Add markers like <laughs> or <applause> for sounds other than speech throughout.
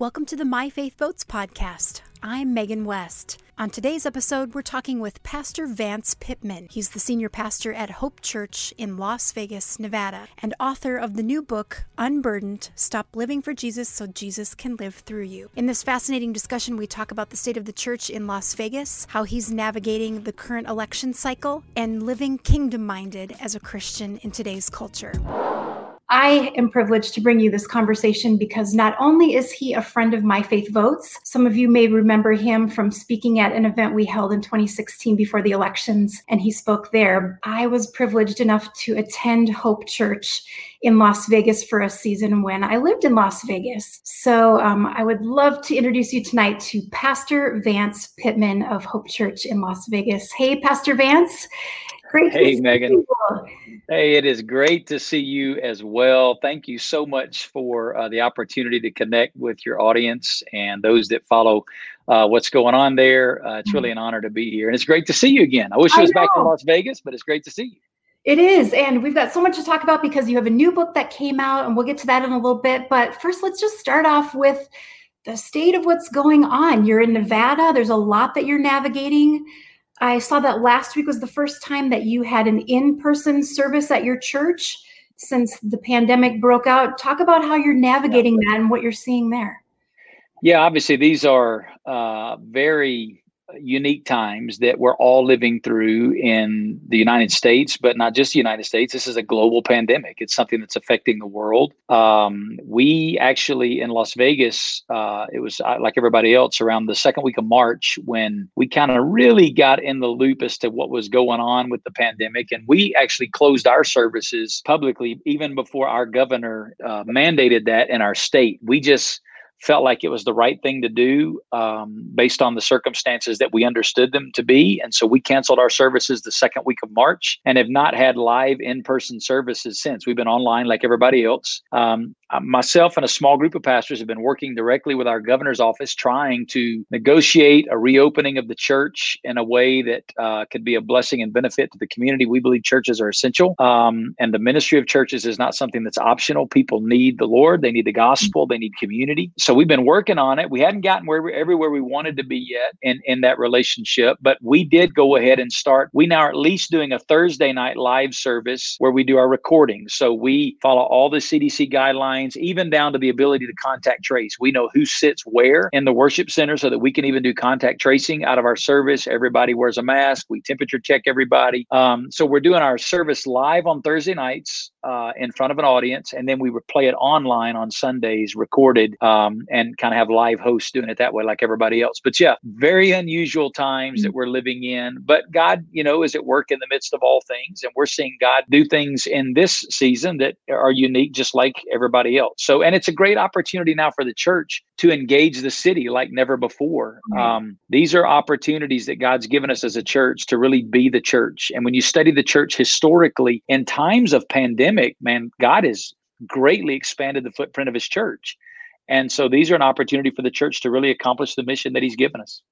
Welcome to the My Faith Votes podcast. I'm Megan West. On today's episode, we're talking with Pastor Vance Pitman. He's the senior pastor at Hope Church in Las Vegas, Nevada, and author of the new book, Unburdened Stop Living for Jesus So Jesus Can Live Through You. In this fascinating discussion, we talk about the state of the church in Las Vegas, how he's navigating the current election cycle, and living kingdom minded as a Christian in today's culture. I am privileged to bring you this conversation because not only is he a friend of My Faith Votes, some of you may remember him from speaking at an event we held in 2016 before the elections, and he spoke there. I was privileged enough to attend Hope Church in Las Vegas for a season when I lived in Las Vegas. So um, I would love to introduce you tonight to Pastor Vance Pitman of Hope Church in Las Vegas. Hey, Pastor Vance. Great. Hey, Megan. Hey, it is great to see you as well. Thank you so much for uh, the opportunity to connect with your audience and those that follow uh, what's going on there. Uh, it's really mm-hmm. an honor to be here, and it's great to see you again. I wish I was back in Las Vegas, but it's great to see you. It is. And we've got so much to talk about because you have a new book that came out, and we'll get to that in a little bit. But first, let's just start off with the state of what's going on. You're in Nevada, there's a lot that you're navigating. I saw that last week was the first time that you had an in person service at your church since the pandemic broke out. Talk about how you're navigating that and what you're seeing there. Yeah, obviously, these are uh, very unique times that we're all living through in the United States, but not just the United States. This is a global pandemic. It's something that's affecting the world. Um, we actually in Las Vegas, uh, it was uh, like everybody else around the second week of March when we kind of really got in the loop as to what was going on with the pandemic. And we actually closed our services publicly even before our governor uh, mandated that in our state. We just felt like it was the right thing to do um, based on the circumstances that we understood them to be. And so we canceled our services the second week of March and have not had live in person services since. We've been online like everybody else. Um, myself and a small group of pastors have been working directly with our governor's office trying to negotiate a reopening of the church in a way that uh, could be a blessing and benefit to the community. We believe churches are essential. Um, and the ministry of churches is not something that's optional. People need the Lord, they need the gospel, they need community. So we've been working on it. We hadn't gotten where everywhere we wanted to be yet in, in that relationship, but we did go ahead and start. We now are at least doing a Thursday night live service where we do our recordings. So we follow all the CDC guidelines, even down to the ability to contact trace. We know who sits where in the worship center so that we can even do contact tracing out of our service. Everybody wears a mask. We temperature check everybody. Um, so we're doing our service live on Thursday nights uh, in front of an audience, and then we would play it online on Sundays, recorded, um, and kind of have live hosts doing it that way, like everybody else. But yeah, very unusual times that we're living in. But God, you know, is at work in the midst of all things, and we're seeing God do things in this season that are unique, just like everybody else. So, and it's a great opportunity now for the church to engage the city like never before. Mm-hmm. Um, these are opportunities that God's given us as a church to really be the church. And when you study the church historically in times of pandemic, man, God has greatly expanded the footprint of his church. And so these are an opportunity for the church to really accomplish the mission that he's given us.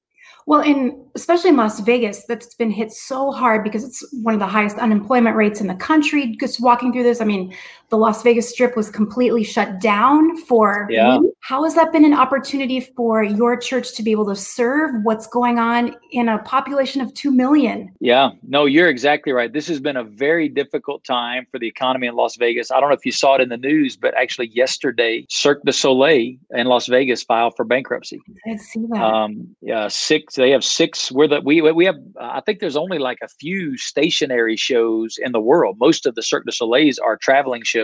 Well, in especially in Las Vegas, that's been hit so hard because it's one of the highest unemployment rates in the country. Just walking through this, I mean, the Las Vegas Strip was completely shut down for. Yeah. How has that been an opportunity for your church to be able to serve what's going on in a population of two million? Yeah, no, you're exactly right. This has been a very difficult time for the economy in Las Vegas. I don't know if you saw it in the news, but actually yesterday, Cirque du Soleil in Las Vegas filed for bankruptcy. I see that. Um, yeah, six they have six. We're the we we have. I think there's only like a few stationary shows in the world. Most of the Cirque du Soleils are traveling shows.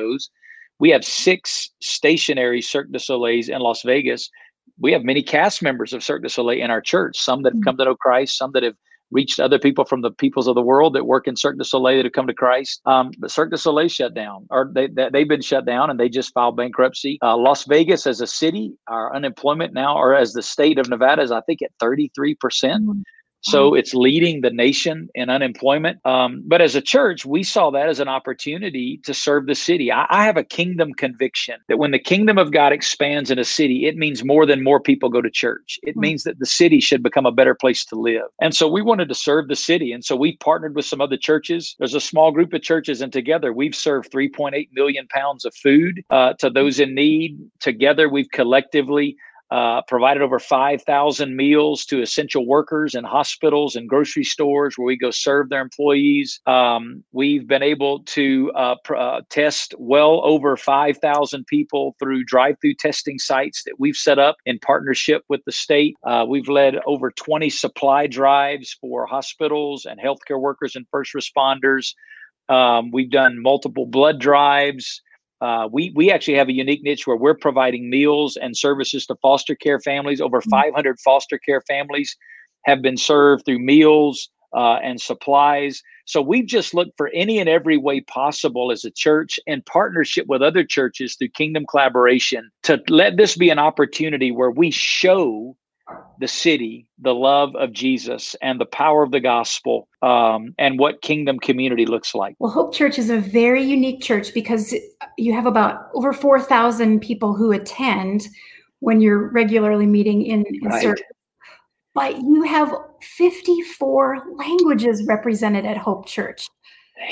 We have six stationary Cirque du Soleils in Las Vegas. We have many cast members of Cirque du Soleil in our church. Some that have hmm. come to know Christ. Some that have reached other people from the peoples of the world that work in Cirque du Soleil that have come to Christ. Um, but Cirque du Soleil shut down, or they, they have been shut down, and they just filed bankruptcy. Uh, Las Vegas as a city, our unemployment now, or as the state of Nevada is, I think, at thirty three percent. Mm-hmm. So mm-hmm. it's leading the nation in unemployment. Um, but as a church, we saw that as an opportunity to serve the city. I, I, have a kingdom conviction that when the kingdom of God expands in a city, it means more than more people go to church. It mm-hmm. means that the city should become a better place to live. And so we wanted to serve the city. And so we partnered with some other churches. There's a small group of churches, and together we've served 3.8 million pounds of food uh, to those in need. Together, we've collectively uh, provided over 5,000 meals to essential workers in hospitals and grocery stores where we go serve their employees. Um, we've been able to uh, pr- uh, test well over 5,000 people through drive through testing sites that we've set up in partnership with the state. Uh, we've led over 20 supply drives for hospitals and healthcare workers and first responders. Um, we've done multiple blood drives. Uh, we we actually have a unique niche where we're providing meals and services to foster care families. Over mm-hmm. 500 foster care families have been served through meals uh, and supplies. So we've just looked for any and every way possible as a church in partnership with other churches through kingdom collaboration to let this be an opportunity where we show the city, the love of Jesus, and the power of the gospel, um, and what kingdom community looks like. Well, Hope Church is a very unique church because you have about over 4,000 people who attend when you're regularly meeting in, in right. service. But you have 54 languages represented at Hope Church.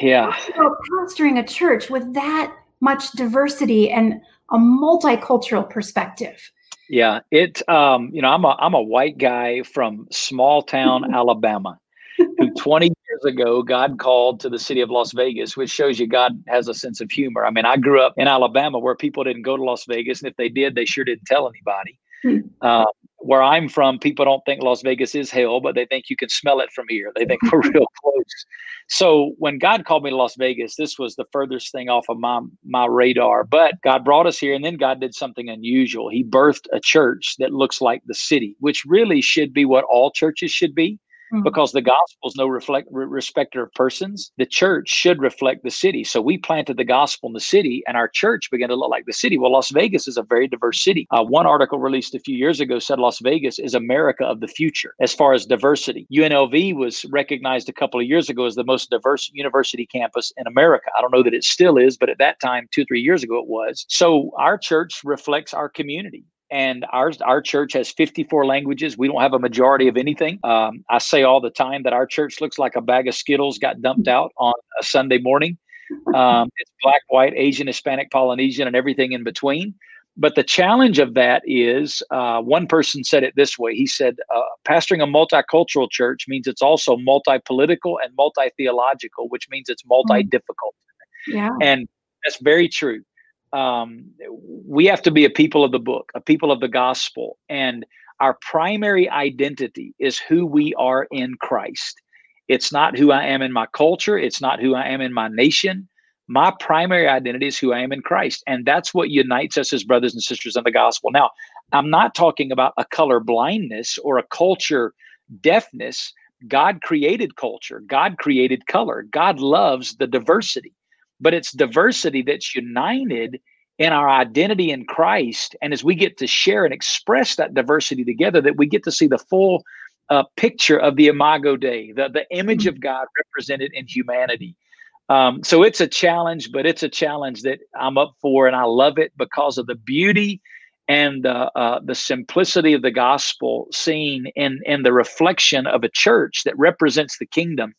Yeah. So pastoring a church with that much diversity and a multicultural perspective. Yeah, it. Um, you know, I'm a I'm a white guy from small town <laughs> Alabama, who 20 years ago God called to the city of Las Vegas, which shows you God has a sense of humor. I mean, I grew up in Alabama where people didn't go to Las Vegas, and if they did, they sure didn't tell anybody. Uh, where I'm from, people don't think Las Vegas is hell, but they think you can smell it from here. They think we're <laughs> real close. So when God called me to Las Vegas, this was the furthest thing off of my my radar. But God brought us here, and then God did something unusual. He birthed a church that looks like the city, which really should be what all churches should be mm-hmm. because the gospel is no reflect respecter of persons. The church should reflect the city. So we planted the gospel in the city, and our church began to look like the city. Well, Las Vegas is a very diverse city. Uh, one article released a few years ago said Las Vegas is America of the future as far as diversity. UNLV was recognized a couple of years ago as the most diverse university campus in America. I don't know that it still is, but at that time, two, three years ago, it was. So our church reflects our community and our our church has 54 languages. We don't have a majority of anything. Um, I say all the time that our church looks like a bag of Skittles got dumped out on a Sunday morning. Um, it's black, white, Asian, Hispanic, Polynesian, and everything in between. But the challenge of that is uh, one person said it this way. He said, uh, pastoring a multicultural church means it's also multi political and multi theological, which means it's multi difficult. Yeah. And that's very true um, we have to be a people of the book, a people of the gospel. And our primary identity is who we are in Christ. It's not who I am in my culture, it's not who I am in my nation. My primary identity is who I am in Christ. And that's what unites us as brothers and sisters in the gospel. Now, I'm not talking about a color blindness or a culture deafness. God created culture, God created color, God loves the diversity but it's diversity that's united in our identity in Christ. And as we get to share and express that diversity together, that we get to see the full uh, picture of the Imago Dei, the, the image of God represented in humanity. Um, so it's a challenge, but it's a challenge that I'm up for, and I love it because of the beauty and uh, uh, the simplicity of the gospel seen in in the reflection of a church that represents the kingdom.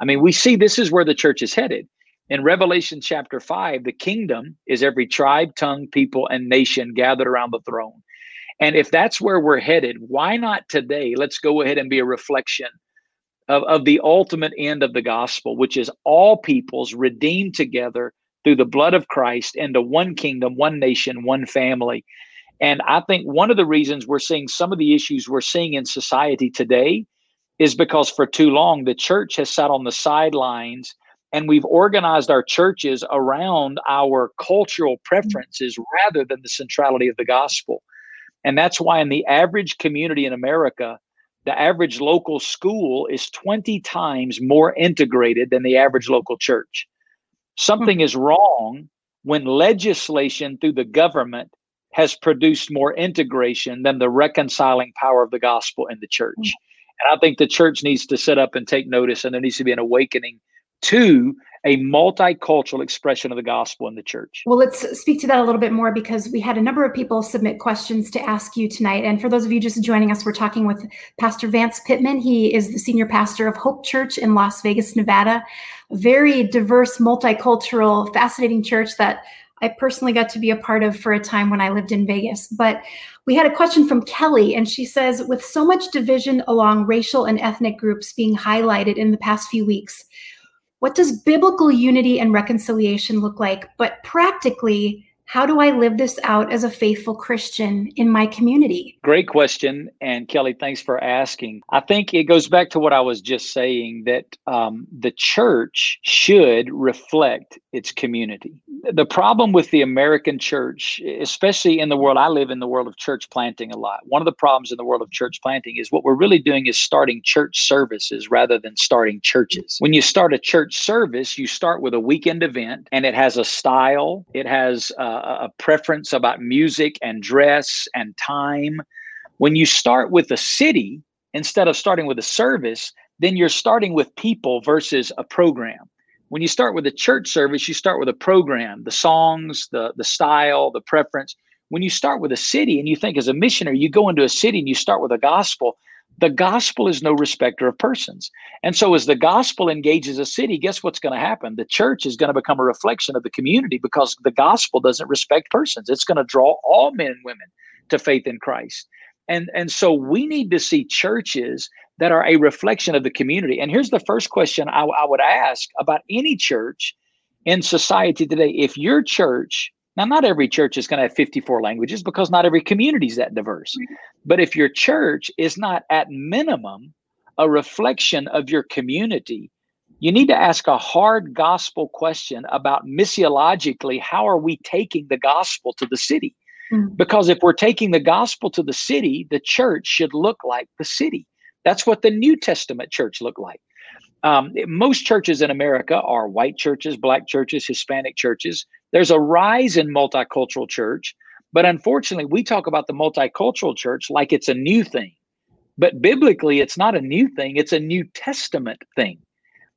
I mean, we see this is where the church is headed. In Revelation chapter 5, the kingdom is every tribe, tongue, people, and nation gathered around the throne. And if that's where we're headed, why not today? Let's go ahead and be a reflection of, of the ultimate end of the gospel, which is all peoples redeemed together through the blood of Christ into one kingdom, one nation, one family. And I think one of the reasons we're seeing some of the issues we're seeing in society today is because for too long the church has sat on the sidelines and we've organized our churches around our cultural mm. preferences rather than the centrality of the gospel. And that's why, in the average community in America, the average local school is 20 times more integrated than the average local church. Something hmm. is wrong when legislation through the government has produced more integration than the reconciling power of the gospel in the hmm. church. And I think the church needs to sit up and take notice, and there needs to be an awakening to a multicultural expression of the gospel in the church. Well, let's speak to that a little bit more because we had a number of people submit questions to ask you tonight. And for those of you just joining us, we're talking with Pastor Vance Pitman. He is the senior pastor of Hope Church in Las Vegas, Nevada. A very diverse, multicultural, fascinating church that I personally got to be a part of for a time when I lived in Vegas. But we had a question from Kelly, and she says, with so much division along racial and ethnic groups being highlighted in the past few weeks, what does biblical unity and reconciliation look like? But practically, how do I live this out as a faithful Christian in my community? Great question. And Kelly, thanks for asking. I think it goes back to what I was just saying that um, the church should reflect its community. The problem with the American church, especially in the world I live in, the world of church planting a lot, one of the problems in the world of church planting is what we're really doing is starting church services rather than starting churches. When you start a church service, you start with a weekend event and it has a style, it has uh, a preference about music and dress and time. When you start with a city instead of starting with a service, then you're starting with people versus a program. When you start with a church service, you start with a program, the songs, the the style, the preference. When you start with a city and you think as a missionary, you go into a city and you start with a gospel, the gospel is no respecter of persons. And so, as the gospel engages a city, guess what's going to happen? The church is going to become a reflection of the community because the gospel doesn't respect persons. It's going to draw all men and women to faith in Christ. And, and so, we need to see churches that are a reflection of the community. And here's the first question I, I would ask about any church in society today. If your church now, not every church is going to have 54 languages because not every community is that diverse. But if your church is not at minimum a reflection of your community, you need to ask a hard gospel question about missiologically how are we taking the gospel to the city? Mm-hmm. Because if we're taking the gospel to the city, the church should look like the city. That's what the New Testament church looked like. Um, most churches in America are white churches, black churches, Hispanic churches. There's a rise in multicultural church, but unfortunately, we talk about the multicultural church like it's a new thing. But biblically, it's not a new thing, it's a New Testament thing.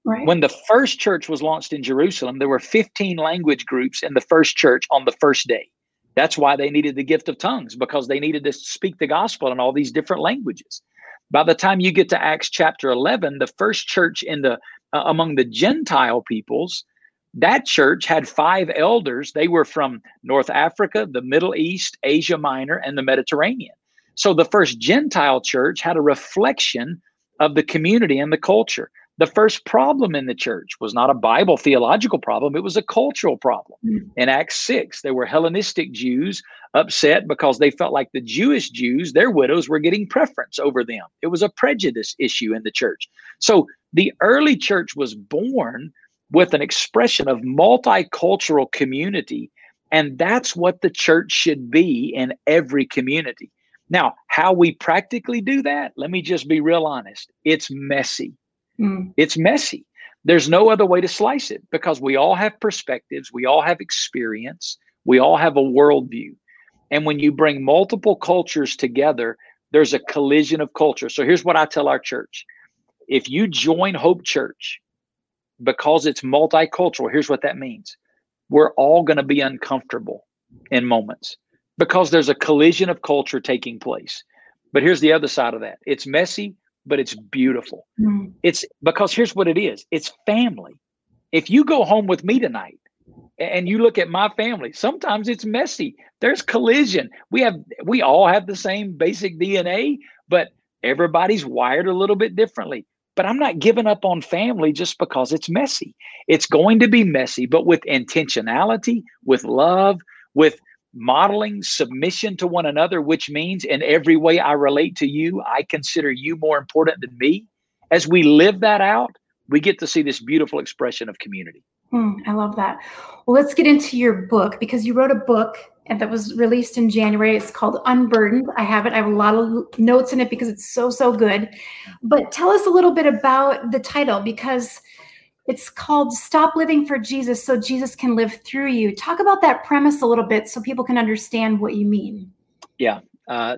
Right. When the first church was launched in Jerusalem, there were 15 language groups in the first church on the first day. That's why they needed the gift of tongues because they needed to speak the gospel in all these different languages. By the time you get to Acts chapter 11, the first church in the uh, among the Gentile peoples, that church had five elders. They were from North Africa, the Middle East, Asia Minor, and the Mediterranean. So the first Gentile church had a reflection of the community and the culture. The first problem in the church was not a Bible theological problem, it was a cultural problem. Mm-hmm. In Acts 6, there were Hellenistic Jews upset because they felt like the Jewish Jews, their widows, were getting preference over them. It was a prejudice issue in the church. So the early church was born with an expression of multicultural community. And that's what the church should be in every community. Now, how we practically do that, let me just be real honest. It's messy. Mm. It's messy. There's no other way to slice it because we all have perspectives, we all have experience, we all have a worldview. And when you bring multiple cultures together, there's a collision of culture. So here's what I tell our church if you join Hope Church because it's multicultural, here's what that means we're all going to be uncomfortable in moments because there's a collision of culture taking place. But here's the other side of that it's messy, but it's beautiful. Mm. It's because here's what it is it's family. If you go home with me tonight and you look at my family, sometimes it's messy. There's collision. We have we all have the same basic DNA, but everybody's wired a little bit differently. But I'm not giving up on family just because it's messy. It's going to be messy, but with intentionality, with love, with modeling submission to one another, which means in every way I relate to you, I consider you more important than me. As we live that out, we get to see this beautiful expression of community. Hmm, I love that. Well, let's get into your book because you wrote a book that was released in January. It's called Unburdened. I have it. I have a lot of notes in it because it's so, so good. But tell us a little bit about the title because it's called Stop Living for Jesus so Jesus can live through you. Talk about that premise a little bit so people can understand what you mean. Yeah. Uh,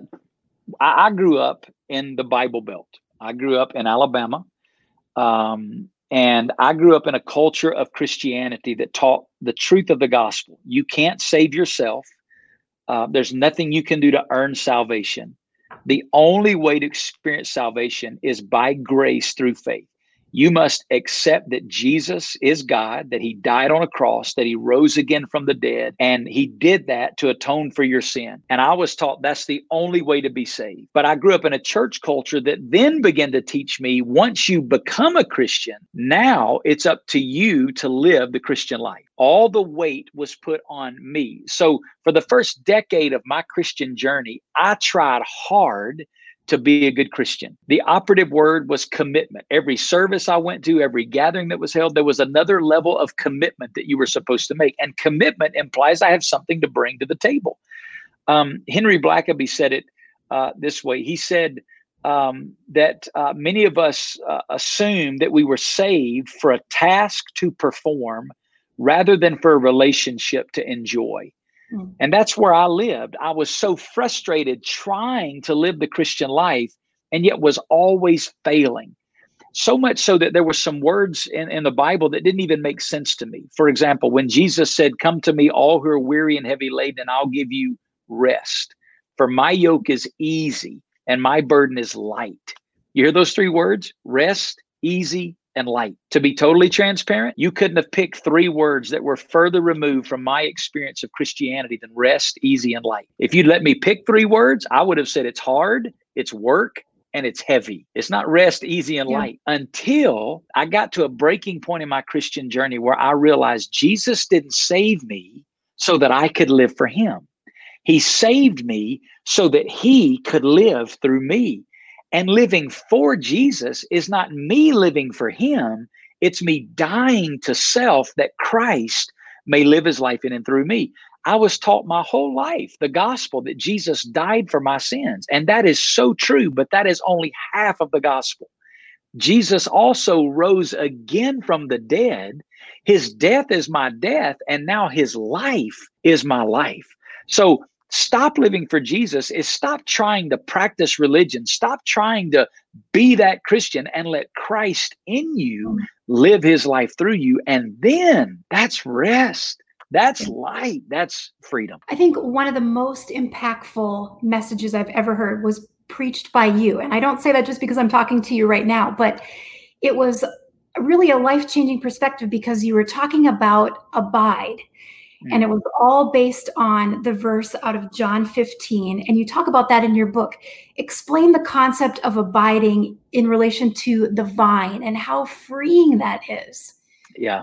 I, I, grew up in the Bible Belt. I grew up in Alabama. Um, and I grew up in a culture of Christianity that taught the truth of the gospel. You can't save yourself. Uh, there's nothing you can do to earn salvation. The only way to experience salvation is by grace through faith. You must accept that Jesus is God, that he died on a cross, that he rose again from the dead, and he did that to atone for your sin. And I was taught that's the only way to be saved. But I grew up in a church culture that then began to teach me once you become a Christian, now it's up to you to live the Christian life. All the weight was put on me. So for the first decade of my Christian journey, I tried hard to be a good Christian. The operative word was commitment. Every service I went to, every gathering that was held, there was another level of commitment that you were supposed to make. And commitment implies I have something to bring to the table. Um, Henry Blackaby said it uh, this way he said, um, that uh, many of us uh, assume that we were saved for a task to perform rather than for a relationship to enjoy. Hmm. And that's where I lived. I was so frustrated trying to live the Christian life and yet was always failing. So much so that there were some words in, in the Bible that didn't even make sense to me. For example, when Jesus said, Come to me, all who are weary and heavy laden, and I'll give you rest. For my yoke is easy and my burden is light. You hear those three words? Rest, easy, and light. To be totally transparent, you couldn't have picked three words that were further removed from my experience of Christianity than rest, easy, and light. If you'd let me pick three words, I would have said it's hard, it's work, and it's heavy. It's not rest, easy, and yeah. light until I got to a breaking point in my Christian journey where I realized Jesus didn't save me so that I could live for him. He saved me so that he could live through me. And living for Jesus is not me living for him, it's me dying to self that Christ may live his life in and through me. I was taught my whole life the gospel that Jesus died for my sins. And that is so true, but that is only half of the gospel. Jesus also rose again from the dead. His death is my death, and now his life is my life. So stop living for Jesus is stop trying to practice religion, stop trying to be that Christian and let Christ in you mm-hmm. live his life through you. And then that's rest. That's light. That's freedom. I think one of the most impactful messages I've ever heard was preached by you. And I don't say that just because I'm talking to you right now, but it was really a life changing perspective because you were talking about abide and it was all based on the verse out of John 15. And you talk about that in your book. Explain the concept of abiding in relation to the vine and how freeing that is. Yeah.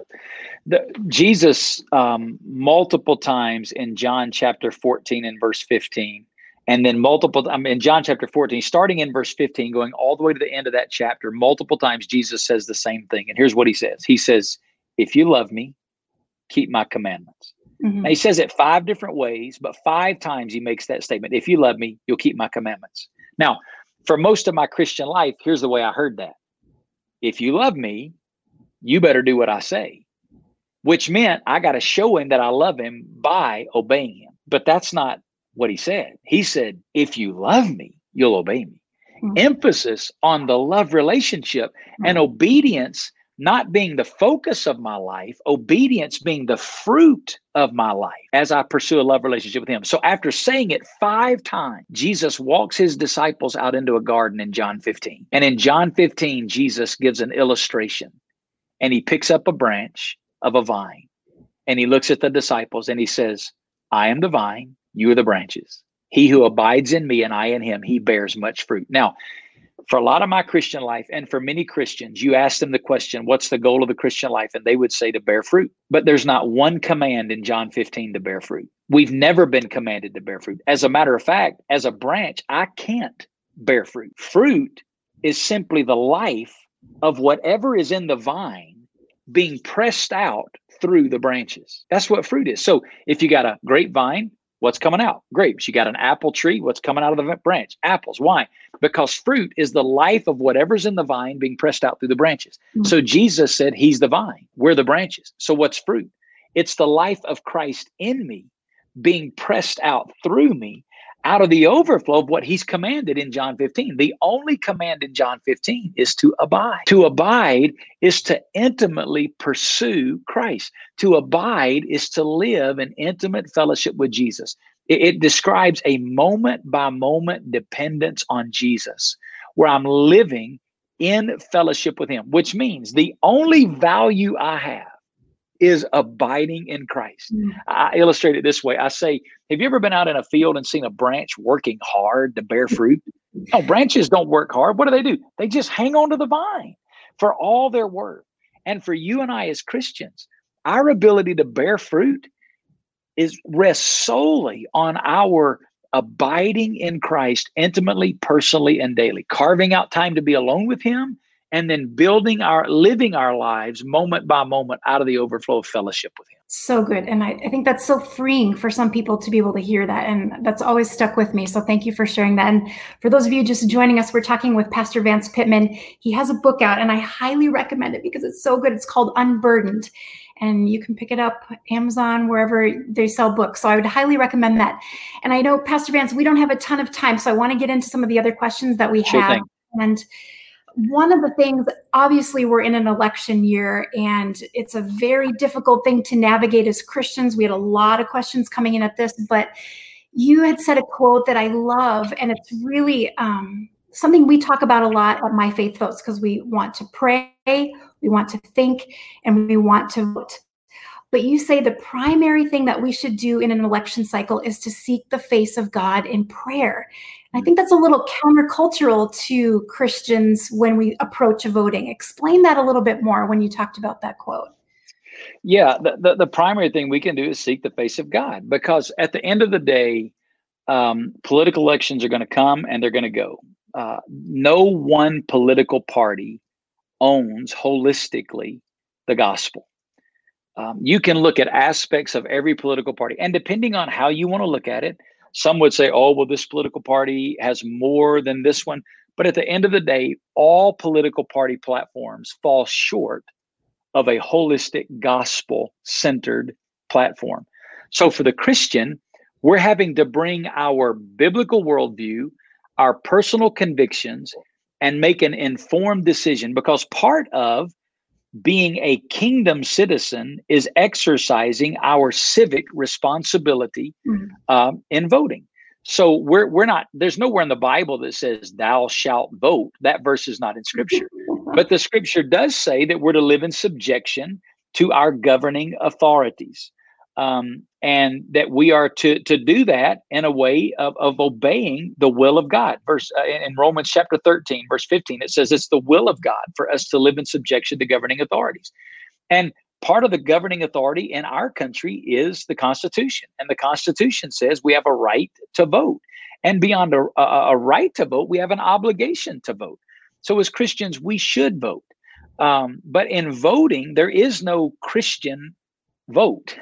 The, Jesus, um, multiple times in John chapter 14 and verse 15, and then multiple, I mean, in John chapter 14, starting in verse 15, going all the way to the end of that chapter, multiple times Jesus says the same thing. And here's what he says He says, If you love me, keep my commandments. Mm-hmm. Now, he says it five different ways, but five times he makes that statement If you love me, you'll keep my commandments. Now, for most of my Christian life, here's the way I heard that If you love me, you better do what I say, which meant I got to show him that I love him by obeying him. But that's not what he said. He said, If you love me, you'll obey me. Mm-hmm. Emphasis on the love relationship mm-hmm. and obedience not being the focus of my life, obedience being the fruit of my life as I pursue a love relationship with Him. So after saying it five times, Jesus walks His disciples out into a garden in John 15. And in John 15, Jesus gives an illustration and He picks up a branch of a vine and He looks at the disciples and He says, I am the vine, you are the branches. He who abides in me and I in him, he bears much fruit. Now, for a lot of my Christian life and for many Christians, you ask them the question, what's the goal of the Christian life? And they would say to bear fruit. But there's not one command in John 15 to bear fruit. We've never been commanded to bear fruit. As a matter of fact, as a branch, I can't bear fruit. Fruit is simply the life of whatever is in the vine being pressed out through the branches. That's what fruit is. So if you got a grapevine, What's coming out? Grapes. You got an apple tree. What's coming out of the branch? Apples. Why? Because fruit is the life of whatever's in the vine being pressed out through the branches. Mm-hmm. So Jesus said, He's the vine. We're the branches. So what's fruit? It's the life of Christ in me being pressed out through me out of the overflow of what he's commanded in John 15. The only command in John 15 is to abide. To abide is to intimately pursue Christ. To abide is to live in intimate fellowship with Jesus. It, it describes a moment by moment dependence on Jesus, where I'm living in fellowship with Him, which means the only value I have is abiding in Christ. Mm. I illustrate it this way I say, Have you ever been out in a field and seen a branch working hard to bear fruit? <laughs> No, branches don't work hard. What do they do? They just hang on to the vine for all their worth. And for you and I as Christians, our ability to bear fruit is rests solely on our abiding in Christ intimately, personally, and daily, carving out time to be alone with Him, and then building our living our lives moment by moment out of the overflow of fellowship with Him. So good. And I, I think that's so freeing for some people to be able to hear that. And that's always stuck with me. So thank you for sharing that. And for those of you just joining us, we're talking with Pastor Vance Pitman He has a book out, and I highly recommend it because it's so good. It's called Unburdened and you can pick it up Amazon wherever they sell books. So I would highly recommend that. And I know Pastor Vance, we don't have a ton of time, so I want to get into some of the other questions that we sure have. Thing. And one of the things, obviously, we're in an election year, and it's a very difficult thing to navigate as Christians. We had a lot of questions coming in at this, but you had said a quote that I love, and it's really um, something we talk about a lot at My Faith Votes because we want to pray, we want to think, and we want to vote. But you say the primary thing that we should do in an election cycle is to seek the face of God in prayer. I think that's a little countercultural to Christians when we approach voting. Explain that a little bit more when you talked about that quote. Yeah, the, the, the primary thing we can do is seek the face of God because at the end of the day, um, political elections are going to come and they're going to go. Uh, no one political party owns holistically the gospel. Um, you can look at aspects of every political party, and depending on how you want to look at it, some would say, oh, well, this political party has more than this one. But at the end of the day, all political party platforms fall short of a holistic gospel centered platform. So for the Christian, we're having to bring our biblical worldview, our personal convictions, and make an informed decision because part of being a kingdom citizen is exercising our civic responsibility mm-hmm. um, in voting. So we're we're not. There's nowhere in the Bible that says "Thou shalt vote." That verse is not in Scripture, <laughs> but the Scripture does say that we're to live in subjection to our governing authorities um, and that we are to to do that in a way of, of obeying the will of God. Verse uh, in Romans chapter 13, verse 15, it says it's the will of God for us to live in subjection to governing authorities. And part of the governing authority in our country is the Constitution. And the Constitution says we have a right to vote. And beyond a, a, a right to vote, we have an obligation to vote. So as Christians, we should vote. Um, but in voting, there is no Christian vote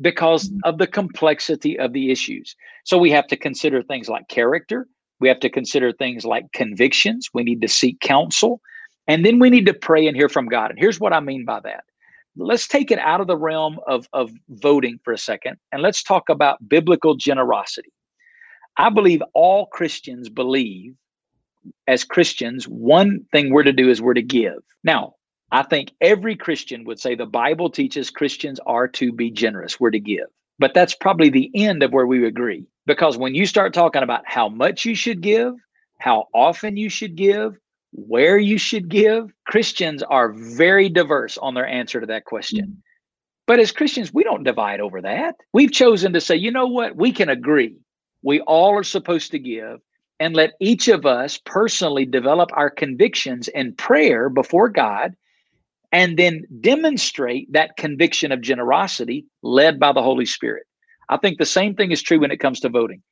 because mm-hmm. of the complexity of the issues. So we have to consider things like character. We have to consider things like convictions. We need to seek counsel. And then we need to pray and hear from God. And here's what I mean by that. Let's take it out of the realm of, of voting for a second and let's talk about biblical generosity. I believe all Christians believe, as Christians, one thing we're to do is we're to give. Now, I think every Christian would say the Bible teaches Christians are to be generous, we're to give. But that's probably the end of where we agree. Because when you start talking about how much you should give, how often you should give, where you should give, Christians are very diverse on their answer to that question. Mm-hmm. But as Christians, we don't divide over that. We've chosen to say, you know what? We can agree. We all are supposed to give and let each of us personally develop our convictions in prayer before God and then demonstrate that conviction of generosity led by the Holy Spirit. I think the same thing is true when it comes to voting.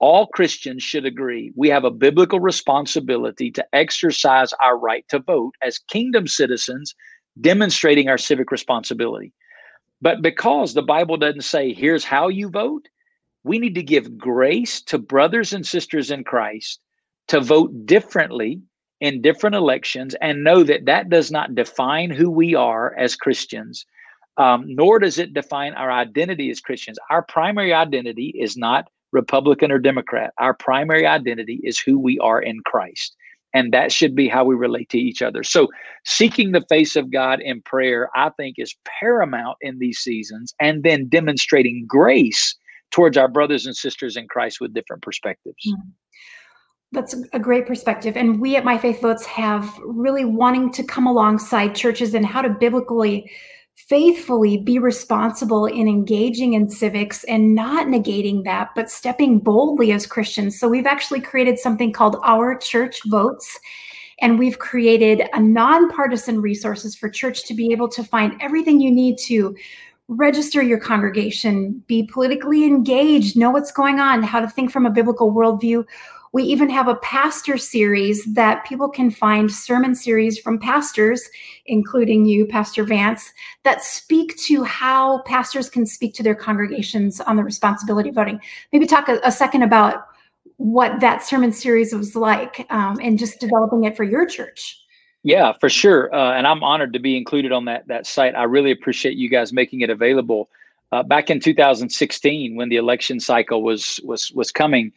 All Christians should agree we have a biblical responsibility to exercise our right to vote as kingdom citizens, demonstrating our civic responsibility. But because the Bible doesn't say, here's how you vote, we need to give grace to brothers and sisters in Christ to vote differently in different elections and know that that does not define who we are as Christians, um, nor does it define our identity as Christians. Our primary identity is not Republican or Democrat. Our primary identity is who we are in Christ. And that should be how we relate to each other. So, seeking the face of God in prayer, I think, is paramount in these seasons, and then demonstrating grace towards our brothers and sisters in Christ with different perspectives. Mm-hmm That's a great perspective. And we at My Faith Votes have really wanting to come alongside churches and how to biblically, faithfully be responsible in engaging in civics and not negating that, but stepping boldly as Christians. So we've actually created something called Our Church Votes. And we've created a nonpartisan resources for church to be able to find everything you need to register your congregation, be politically engaged, know what's going on, how to think from a biblical worldview we even have a pastor series that people can find sermon series from pastors, including you, Pastor Vance, that speak to how pastors can speak to their congregations on the responsibility of voting. Maybe talk a, a second about what that sermon series was like um, and just developing it for your church. Yeah, for sure. Uh, and I'm honored to be included on that that site. I really appreciate you guys making it available. Uh, back in 2016, when the election cycle was was was coming,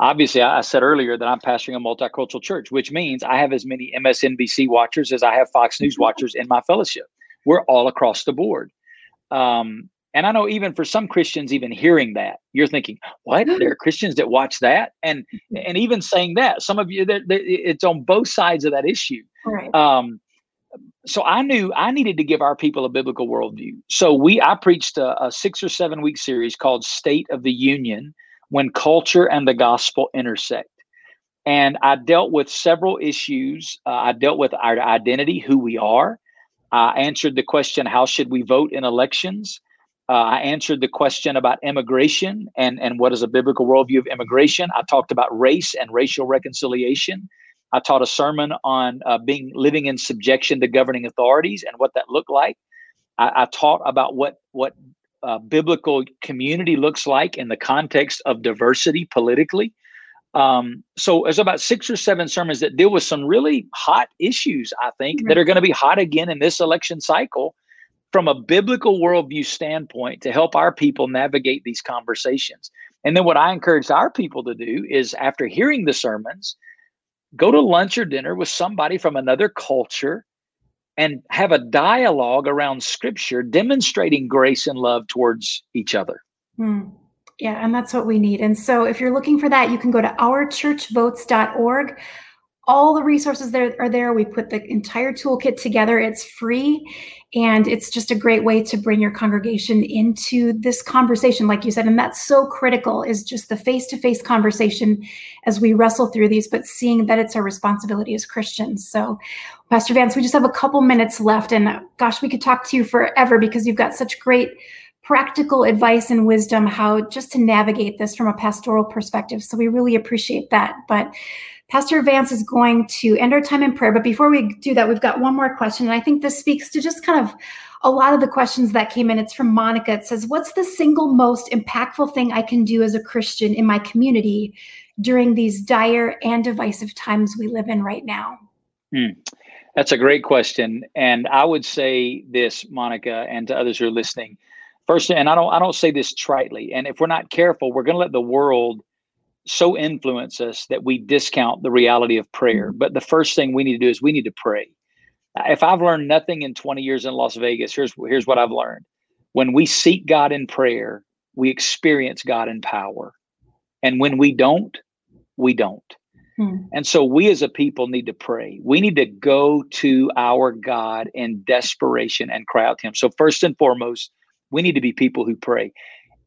obviously I, said earlier that i'm pastoring a multicultural church which means i have as many msnbc watchers as i have fox news mm-hmm. watchers in my fellowship we're all across the board um, and i know even for some christians even hearing that you're thinking what <gasps> there are christians that watch that and mm-hmm. and even saying that some of you that it's on both sides of that issue right. um, so I knew I needed to give our people a biblical worldview. So we I preached a, a six or seven week series called State of the Union, when culture and the gospel intersect. And I dealt with several issues. Uh, I dealt with our identity, who we are. I answered the question, how should we vote in elections? Uh, I answered the question about immigration and, and what is a biblical worldview of immigration. I talked about race and racial reconciliation. I taught a sermon on uh, being living in subjection to governing authorities and what that looked like. I, I taught about what what uh, biblical community looks like in the context of diversity politically. Um, so there's about six or seven sermons that deal with some really hot issues, I think, mm-hmm. that are going to be hot again in this election cycle from a biblical worldview standpoint to help our people navigate these conversations. And then what I encourage our people to do is after hearing the sermons, go to lunch or dinner with somebody from another culture and have a dialogue around scripture demonstrating grace and love towards each other. Hmm. Yeah, and that's what we need. And so if you're looking for that, you can go to ourchurchvotes.org all the resources there are there. We put the entire toolkit together. It's free and it's just a great way to bring your congregation into this conversation, like you said. And that's so critical is just the face-to-face conversation as we wrestle through these, but seeing that it's our responsibility as Christians. So Pastor Vance, we just have a couple minutes left. And gosh, we could talk to you forever because you've got such great practical advice and wisdom how just to navigate this from a pastoral perspective. So we really appreciate that. But Pastor Vance is going to end our time in prayer. But before we do that, we've got one more question. And I think this speaks to just kind of a lot of the questions that came in. It's from Monica. It says, What's the single most impactful thing I can do as a Christian in my community during these dire and divisive times we live in right now? Hmm. That's a great question. And I would say this, Monica, and to others who are listening. First, and I don't I don't say this tritely. And if we're not careful, we're going to let the world so influence us that we discount the reality of prayer. Mm-hmm. But the first thing we need to do is we need to pray. If I've learned nothing in 20 years in Las Vegas, here's here's what I've learned. When we seek God in prayer, we experience God in power. And when we don't, we don't. Hmm. And so we as a people need to pray. We need to go to our God in desperation and cry out to Him. So, first and foremost, we need to be people who pray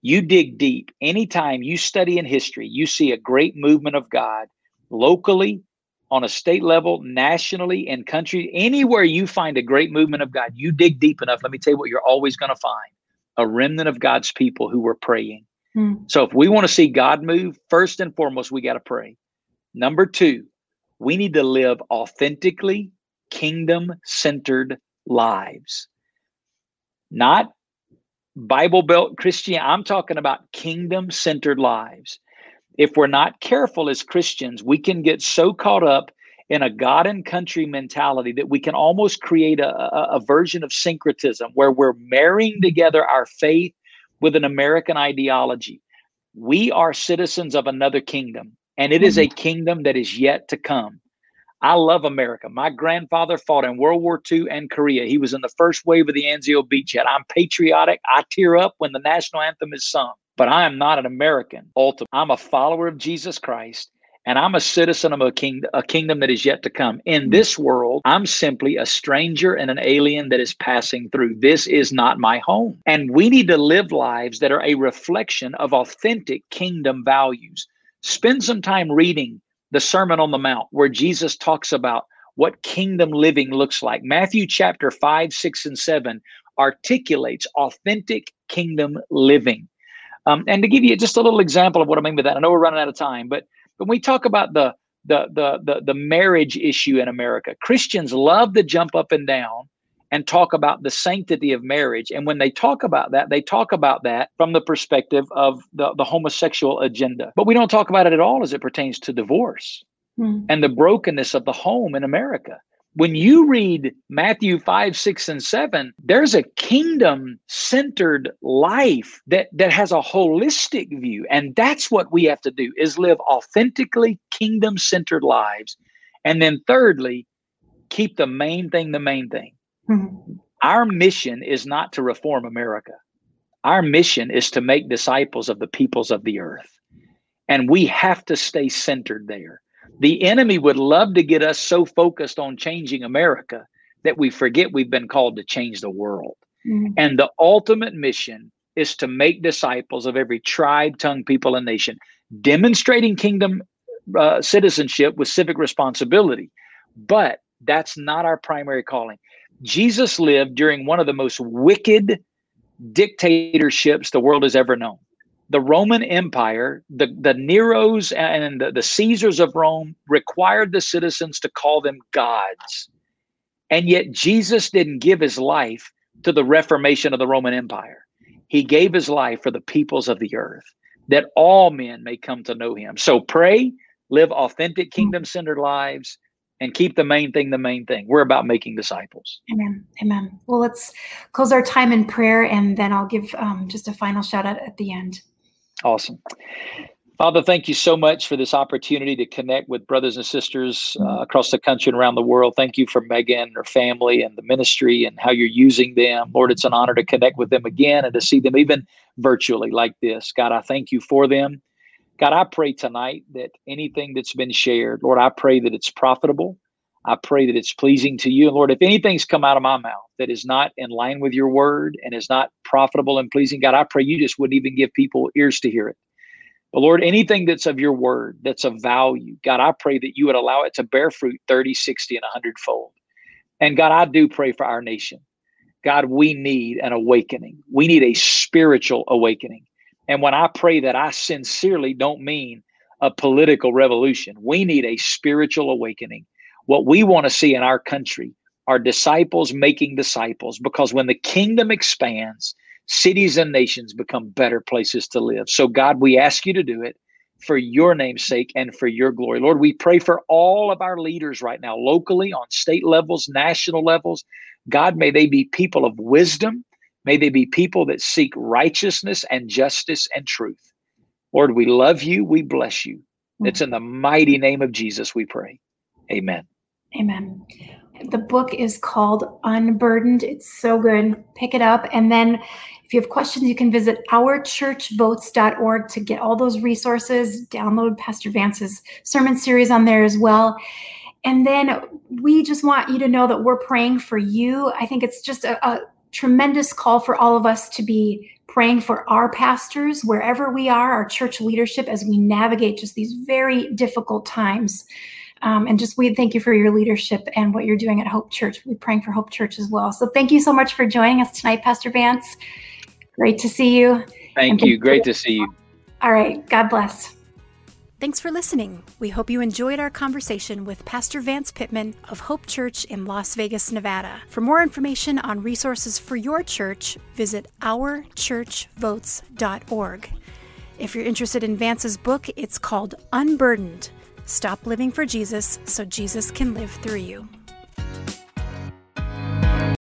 you dig deep. Anytime you study in history, you see a great movement of God locally, on a state level, nationally, in country, anywhere you find a great movement of God, you dig deep enough. Let me tell you what you're always going to find a remnant of God's people who were praying. Hmm. So if we want to see God move, first and foremost, we got to pray. Number two, we need to live authentically kingdom centered lives. Not Bible Belt Christian, I'm talking about kingdom centered lives. If we're not careful as Christians, we can get so caught up in a God and country mentality that we can almost create a, a, a version of syncretism where we're marrying together our faith with an American ideology. We are citizens of another kingdom, and it is a mm-hmm. kingdom that is yet to come. I love America. My grandfather fought in World War II and Korea. He was in the first wave of the Anzio beachhead. I'm patriotic. I tear up when the national anthem is sung, but I am not an American. Ultimately, I'm a follower of Jesus Christ, and I'm a citizen of a, king, a kingdom that is yet to come. In this world, I'm simply a stranger and an alien that is passing through. This is not my home. And we need to live lives that are a reflection of authentic kingdom values. Spend some time reading the Sermon on the Mount, where Jesus talks about what kingdom living looks like. Matthew chapter 5, 6, and 7 articulates authentic kingdom living. Um, and to give you just a little example of what I mean by that, I know we're running out of time, but when we talk about the the the the, the marriage issue in America, Christians love to jump up and down and talk about the sanctity of marriage. And when they talk about that, they talk about that from the perspective of the, the homosexual agenda. But we don't talk about it at all as it pertains to divorce mm. and the brokenness of the home in America when you read Matthew 5, 6, and 7, there's a kingdom centered life that, that has a holistic view. And that's what we have to do is live authentically kingdom centered lives. And then thirdly, keep the main thing the main thing. Mm-hmm. Our mission is not to reform America. Our mission is to make disciples of the peoples of the earth. And we have to stay centered there. The enemy would love to get us so focused on changing America that we forget we've been called to change the world. Mm-hmm. And the ultimate mission is to make disciples of every tribe, tongue, people, and nation, demonstrating kingdom uh, citizenship with civic responsibility. But that's not our primary calling. Jesus lived during one of the most wicked dictatorships the world has ever known the Roman Empire, the, the Neros and the, the Caesars of Rome required the citizens to call them gods. And yet Jesus didn't give his life to the reformation of the Roman Empire. He gave his life for the peoples of the earth, that all men may come to know him. So pray, live authentic kingdom centered lives, and keep the main thing the main thing. We're about making disciples. Amen. Amen. Well, let's close our time in prayer, and then I'll give um, just a final shout out at the end. Awesome. Father, thank you so much for this opportunity to connect with brothers and sisters uh, across the country and around the world. Thank you for Megan and her family and the ministry and how you're using them. Lord, it's an honor to connect with them again and to see them even virtually like this. God, I thank you for them. God, I pray tonight that anything that's been shared, Lord, I pray that it's profitable. I pray that it's pleasing to you. And Lord, if anything's come out of my mouth that is not in line with your word and is not profitable and pleasing, God, I pray you just wouldn't even give people ears to hear it. But Lord, anything that's of your word, that's of value, God, I pray that you would allow it to bear fruit 30, 60, and 100 fold. And God, I do pray for our nation. God, we need an awakening. We need a spiritual awakening. And when I pray that, I sincerely don't mean a political revolution. We need a spiritual awakening. What we want to see in our country are disciples making disciples because when the kingdom expands, cities and nations become better places to live. So, God, we ask you to do it for your name's sake and for your glory. Lord, we pray for all of our leaders right now, locally, on state levels, national levels. God, may they be people of wisdom. May they be people that seek righteousness and justice and truth. Lord, we love you. We bless you. Mm. It's in the mighty name of Jesus we pray. Amen. Amen. The book is called Unburdened. It's so good. Pick it up. And then if you have questions, you can visit ourchurchvotes.org to get all those resources. Download Pastor Vance's sermon series on there as well. And then we just want you to know that we're praying for you. I think it's just a, a tremendous call for all of us to be praying for our pastors wherever we are, our church leadership, as we navigate just these very difficult times. Um, and just we thank you for your leadership and what you're doing at Hope Church. We're praying for Hope Church as well. So thank you so much for joining us tonight, Pastor Vance. Great to see you. Thank you. Great to see you. All right. God bless. Thanks for listening. We hope you enjoyed our conversation with Pastor Vance Pitman of Hope Church in Las Vegas, Nevada. For more information on resources for your church, visit ourchurchvotes.org. If you're interested in Vance's book, it's called Unburdened Stop living for Jesus so Jesus can live through you.